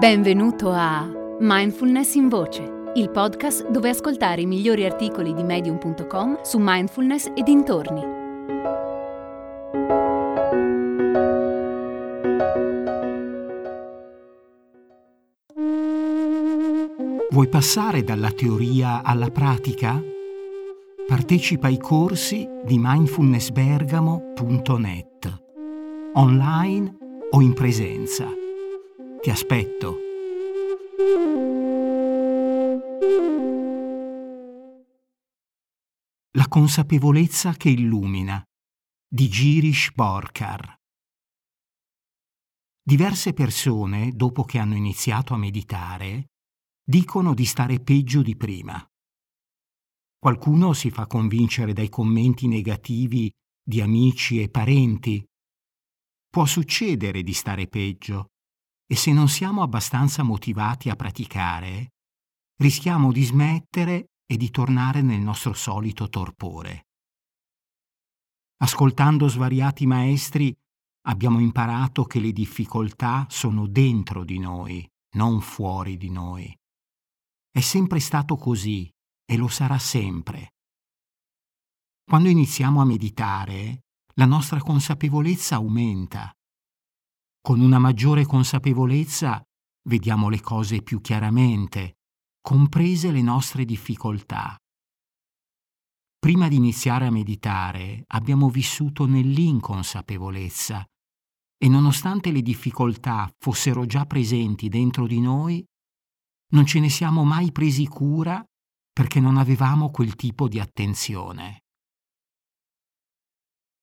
Benvenuto a Mindfulness in Voce, il podcast dove ascoltare i migliori articoli di medium.com su mindfulness e dintorni. Vuoi passare dalla teoria alla pratica? Partecipa ai corsi di mindfulnessbergamo.net, online o in presenza. Ti aspetto. La consapevolezza che illumina di Girish Borkar. Diverse persone, dopo che hanno iniziato a meditare, dicono di stare peggio di prima. Qualcuno si fa convincere dai commenti negativi di amici e parenti. Può succedere di stare peggio, e se non siamo abbastanza motivati a praticare, rischiamo di smettere e di tornare nel nostro solito torpore. Ascoltando svariati maestri abbiamo imparato che le difficoltà sono dentro di noi, non fuori di noi. È sempre stato così e lo sarà sempre. Quando iniziamo a meditare, la nostra consapevolezza aumenta con una maggiore consapevolezza vediamo le cose più chiaramente, comprese le nostre difficoltà. Prima di iniziare a meditare abbiamo vissuto nell'inconsapevolezza e nonostante le difficoltà fossero già presenti dentro di noi, non ce ne siamo mai presi cura perché non avevamo quel tipo di attenzione.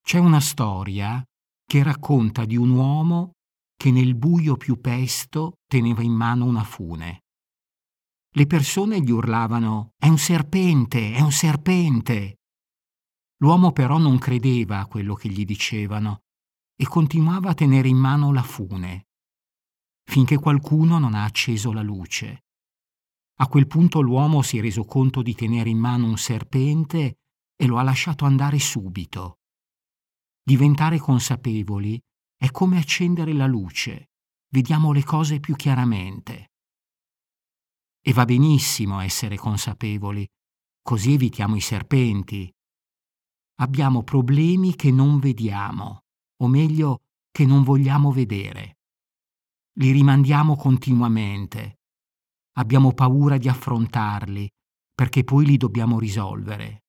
C'è una storia che racconta di un uomo che nel buio più pesto teneva in mano una fune. Le persone gli urlavano È un serpente, è un serpente. L'uomo però non credeva a quello che gli dicevano e continuava a tenere in mano la fune, finché qualcuno non ha acceso la luce. A quel punto l'uomo si è reso conto di tenere in mano un serpente e lo ha lasciato andare subito. Diventare consapevoli è come accendere la luce, vediamo le cose più chiaramente. E va benissimo essere consapevoli, così evitiamo i serpenti. Abbiamo problemi che non vediamo, o meglio, che non vogliamo vedere. Li rimandiamo continuamente. Abbiamo paura di affrontarli, perché poi li dobbiamo risolvere.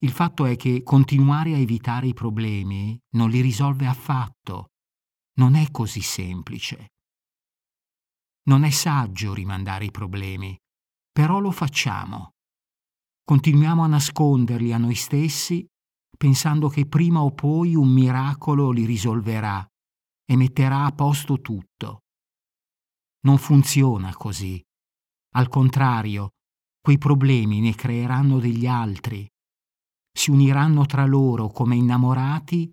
Il fatto è che continuare a evitare i problemi non li risolve affatto. Non è così semplice. Non è saggio rimandare i problemi, però lo facciamo. Continuiamo a nasconderli a noi stessi pensando che prima o poi un miracolo li risolverà e metterà a posto tutto. Non funziona così. Al contrario, quei problemi ne creeranno degli altri si uniranno tra loro come innamorati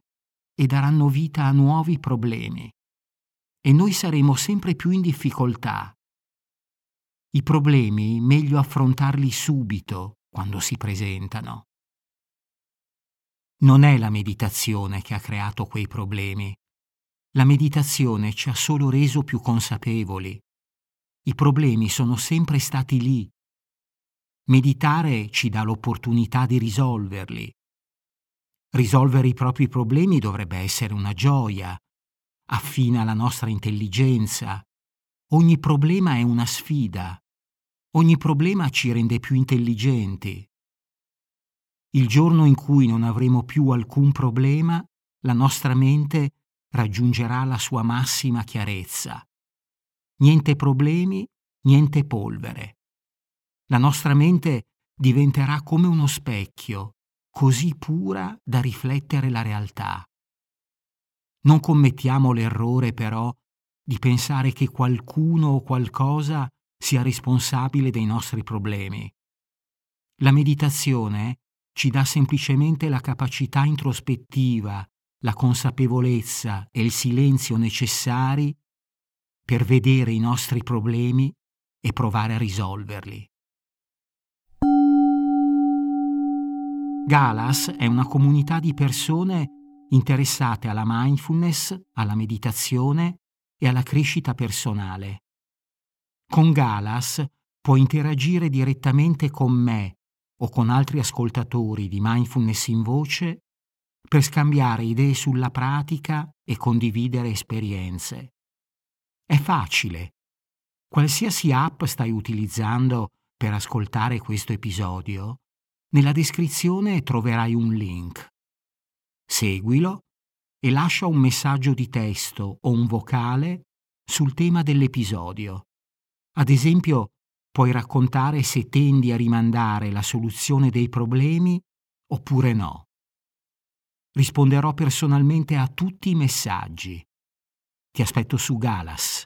e daranno vita a nuovi problemi. E noi saremo sempre più in difficoltà. I problemi meglio affrontarli subito quando si presentano. Non è la meditazione che ha creato quei problemi. La meditazione ci ha solo reso più consapevoli. I problemi sono sempre stati lì Meditare ci dà l'opportunità di risolverli. Risolvere i propri problemi dovrebbe essere una gioia, affina la nostra intelligenza. Ogni problema è una sfida. Ogni problema ci rende più intelligenti. Il giorno in cui non avremo più alcun problema, la nostra mente raggiungerà la sua massima chiarezza. Niente problemi, niente polvere la nostra mente diventerà come uno specchio, così pura da riflettere la realtà. Non commettiamo l'errore, però, di pensare che qualcuno o qualcosa sia responsabile dei nostri problemi. La meditazione ci dà semplicemente la capacità introspettiva, la consapevolezza e il silenzio necessari per vedere i nostri problemi e provare a risolverli. Galas è una comunità di persone interessate alla mindfulness, alla meditazione e alla crescita personale. Con Galas puoi interagire direttamente con me o con altri ascoltatori di Mindfulness in voce per scambiare idee sulla pratica e condividere esperienze. È facile. Qualsiasi app stai utilizzando per ascoltare questo episodio, nella descrizione troverai un link. Seguilo e lascia un messaggio di testo o un vocale sul tema dell'episodio. Ad esempio, puoi raccontare se tendi a rimandare la soluzione dei problemi oppure no. Risponderò personalmente a tutti i messaggi. Ti aspetto su Galas.